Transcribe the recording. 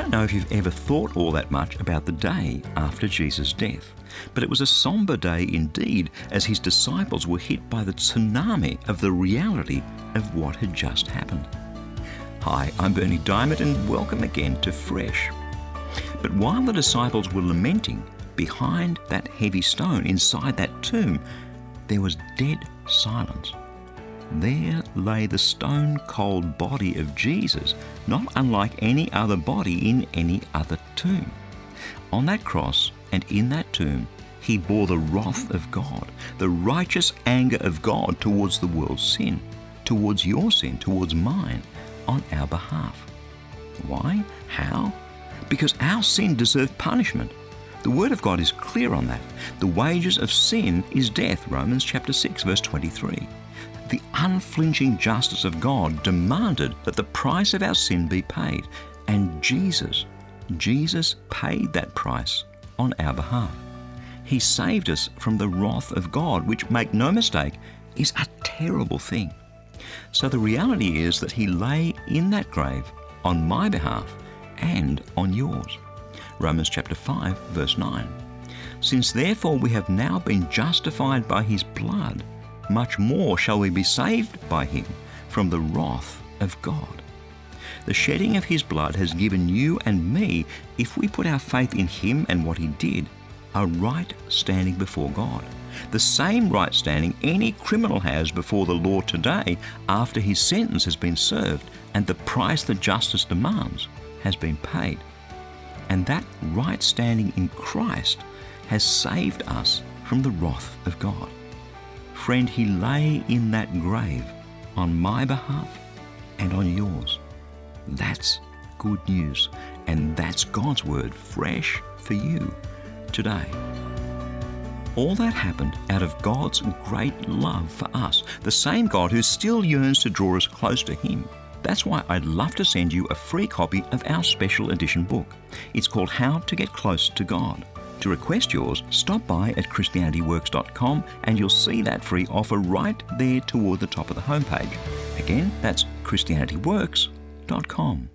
don't know if you've ever thought all that much about the day after Jesus' death, but it was a somber day indeed as his disciples were hit by the tsunami of the reality of what had just happened. Hi, I'm Berni Dymet, and welcome again to Fresh. But while the disciples were lamenting behind that heavy stone inside that tomb, there was dead silence. There lay the stone cold body of Jesus, not unlike any other body in any other tomb. On that cross and in that tomb, he bore the wrath of God, the righteous anger of God towards the world's sin, towards your sin, towards mine, on our behalf. Why? How? Because our sin deserved punishment. The Word of God is clear on that. The wages of sin is death, Romans chapter 6, verse 23 the unflinching justice of God demanded that the price of our sin be paid. And Jesus, Jesus paid that price on our behalf. He saved us from the wrath of God, which, make no mistake, is a terrible thing. So the reality is that He lay in that grave on my behalf and on yours. Romans chapter 5, verse 9. Since therefore we have now been justified by His blood, much more shall we be saved by him from the wrath of God. The shedding of his blood has given you and me, if we put our faith in him and what he did, a right standing before God. The same right standing any criminal has before the law today after his sentence has been served and the price that justice demands has been paid. And that right standing in Christ has saved us from the wrath of God. Friend, He lay in that grave on my behalf and on yours. That's good news, and that's God's word fresh for you today. All that happened out of God's great love for us, the same God who still yearns to draw us close to Him. That's why I'd love to send you a free copy of our special edition book. It's called How to Get Close to God. To request yours, stop by at ChristianityWorks.com and you'll see that free offer right there toward the top of the homepage. Again, that's ChristianityWorks.com.